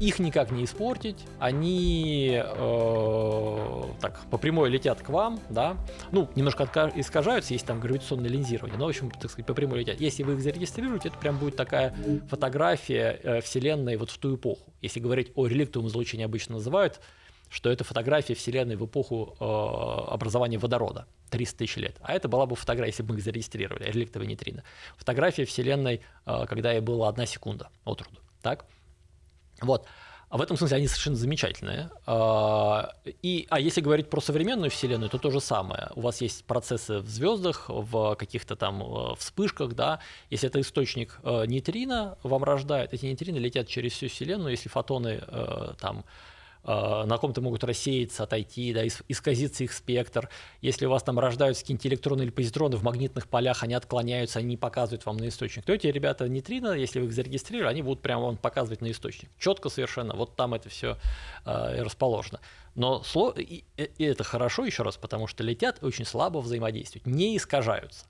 их никак не испортить, они э, так по прямой летят к вам, да, ну, немножко искажаются, есть там гравитационное линзирование, но, в общем, так сказать, по прямой летят. Если вы их зарегистрируете, это прям будет такая фотография э, Вселенной вот в ту эпоху. Если говорить о реликтовом излучении, обычно называют, что это фотография Вселенной в эпоху э, образования водорода, 300 тысяч лет. А это была бы фотография, если бы мы их зарегистрировали, реликтовые нейтрино. Фотография Вселенной, э, когда ей была одна секунда от роду. Так? Вот. А в этом смысле они совершенно замечательные. А, и, а если говорить про современную Вселенную, то то же самое. У вас есть процессы в звездах, в каких-то там э, вспышках, да. Если это источник э, нейтрино вам рождает, эти нейтрино летят через всю Вселенную, если фотоны э, там на ком-то могут рассеяться, отойти, да, исказиться их спектр. Если у вас там рождаются какие-нибудь электроны или позитроны в магнитных полях, они отклоняются, они не показывают вам на источник, то эти ребята нейтрино, если вы их зарегистрировали, они будут прямо вам показывать на источник. Четко совершенно, вот там это все э, расположено. Но сло... и, и это хорошо еще раз, потому что летят очень слабо взаимодействуют, не искажаются.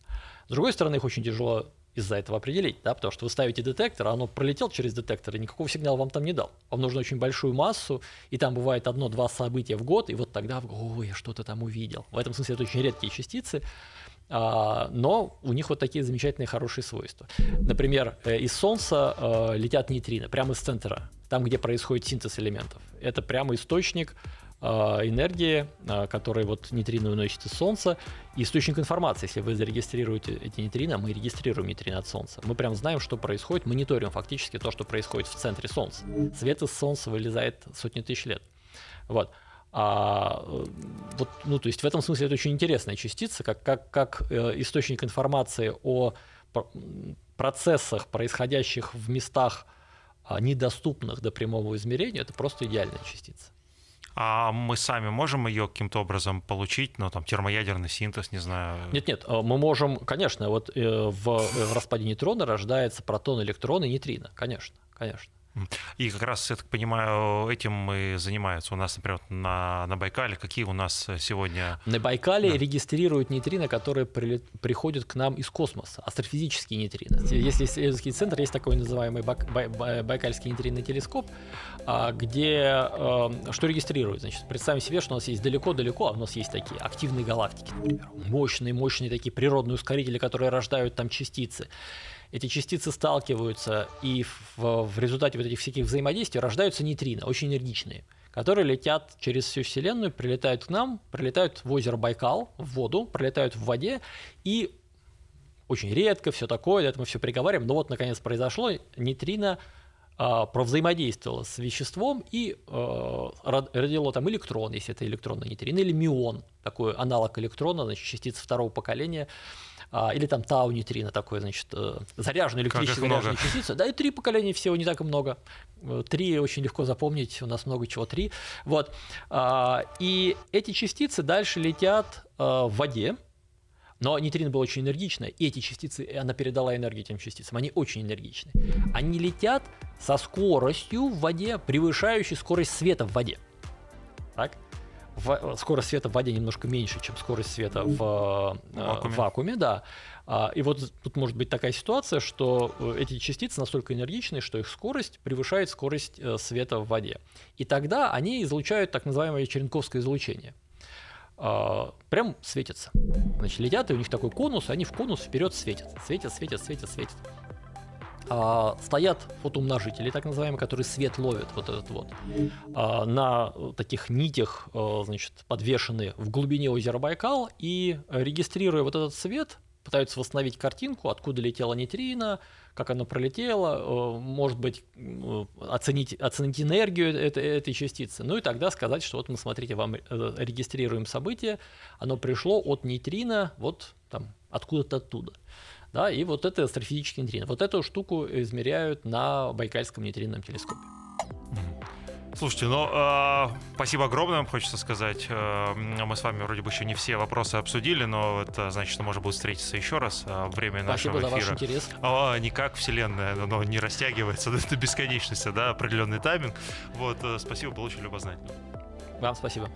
С другой стороны, их очень тяжело из-за этого определить, да, потому что вы ставите детектор, а оно пролетел через детектор и никакого сигнала вам там не дал. Вам нужно очень большую массу, и там бывает одно-два события в год, и вот тогда вы, о, я что-то там увидел. В этом смысле это очень редкие частицы, а, но у них вот такие замечательные хорошие свойства. Например, э, из Солнца э, летят нейтрино, прямо из центра, там, где происходит синтез элементов. Это прямо источник энергии, а, которые вот нейтрино уносит из Солнца, и источник информации. Если вы зарегистрируете эти нейтрино, мы регистрируем нейтрино от Солнца. Мы прям знаем, что происходит, мониторим фактически то, что происходит в центре Солнца. Свет из Солнца вылезает сотни тысяч лет. Вот. А, вот, ну, то есть в этом смысле это очень интересная частица, как, как, как э, источник информации о процессах, происходящих в местах, а, недоступных до прямого измерения, это просто идеальная частица. А мы сами можем ее каким-то образом получить, ну, там, термоядерный синтез, не знаю? Нет-нет, а мы можем, конечно, вот э, в, в распаде нейтрона рождается протон, электрон и нейтрино, конечно, конечно. И как раз, я так понимаю, этим и занимаются. У нас, например, на, на Байкале какие у нас сегодня... На Байкале да. регистрируют нейтрино, которые при, приходят к нам из космоса, астрофизические нейтрино. Если исследовательский центр, есть такой называемый Бак, Бай, Бай, Байкальский нейтринный телескоп, а, где эм, что регистрируют? Значит, представим себе, что у нас есть далеко-далеко, а у нас есть такие активные галактики, например, мощные-мощные такие природные ускорители, которые рождают там частицы эти частицы сталкиваются, и в, в результате вот этих всяких взаимодействий рождаются нейтрино, очень энергичные, которые летят через всю Вселенную, прилетают к нам, прилетают в озеро Байкал, в воду, прилетают в воде, и очень редко все такое, это мы все приговариваем, но вот наконец произошло, нейтрино э, провзаимодействовало с веществом и э, родило там электрон, если это электронный нейтрино, или мион, такой аналог электрона, значит, частица второго поколения, а, или там тау-нейтрино, такой, значит, э, заряженная электрически заряженная частица. Да, и три поколения всего, не так и много. Э, три очень легко запомнить, у нас много чего, три. Вот. А, и эти частицы дальше летят э, в воде, но нейтрино было очень энергичное, и эти частицы, она передала энергию этим частицам, они очень энергичны. Они летят со скоростью в воде, превышающей скорость света в воде. Так? В, скорость света в воде немножко меньше, чем скорость света в, э, вакууме. в вакууме, да. А, и вот тут может быть такая ситуация, что э, эти частицы настолько энергичны, что их скорость превышает скорость э, света в воде. И тогда они излучают так называемое черенковское излучение. А, прям светятся. Значит, летят, и у них такой конус, и они в конус вперед светят. Светят, светят, светят, светят. А, стоят фотоумножители, так называемые, которые свет ловят, вот этот вот, а, на таких нитях, а, значит, подвешены в глубине озера Байкал, и регистрируя вот этот свет, пытаются восстановить картинку, откуда летела нейтрино, как оно пролетело, может быть, оценить, оценить энергию этой, этой частицы, ну и тогда сказать, что вот мы, смотрите, вам э, регистрируем событие, оно пришло от нейтрино вот там откуда-то оттуда. Да, и вот это астрофизический нейтрино. Вот эту штуку измеряют на Байкальском нейтринном телескопе. Слушайте, ну, э, спасибо огромное, вам хочется сказать. Э, мы с вами вроде бы еще не все вопросы обсудили, но это значит, что можно будет встретиться еще раз. Э, время спасибо нашего эфира. за ваш интерес. О, никак Вселенная, но не растягивается до бесконечности, да, определенный тайминг. Вот, э, спасибо, было очень любознательно. Вам спасибо.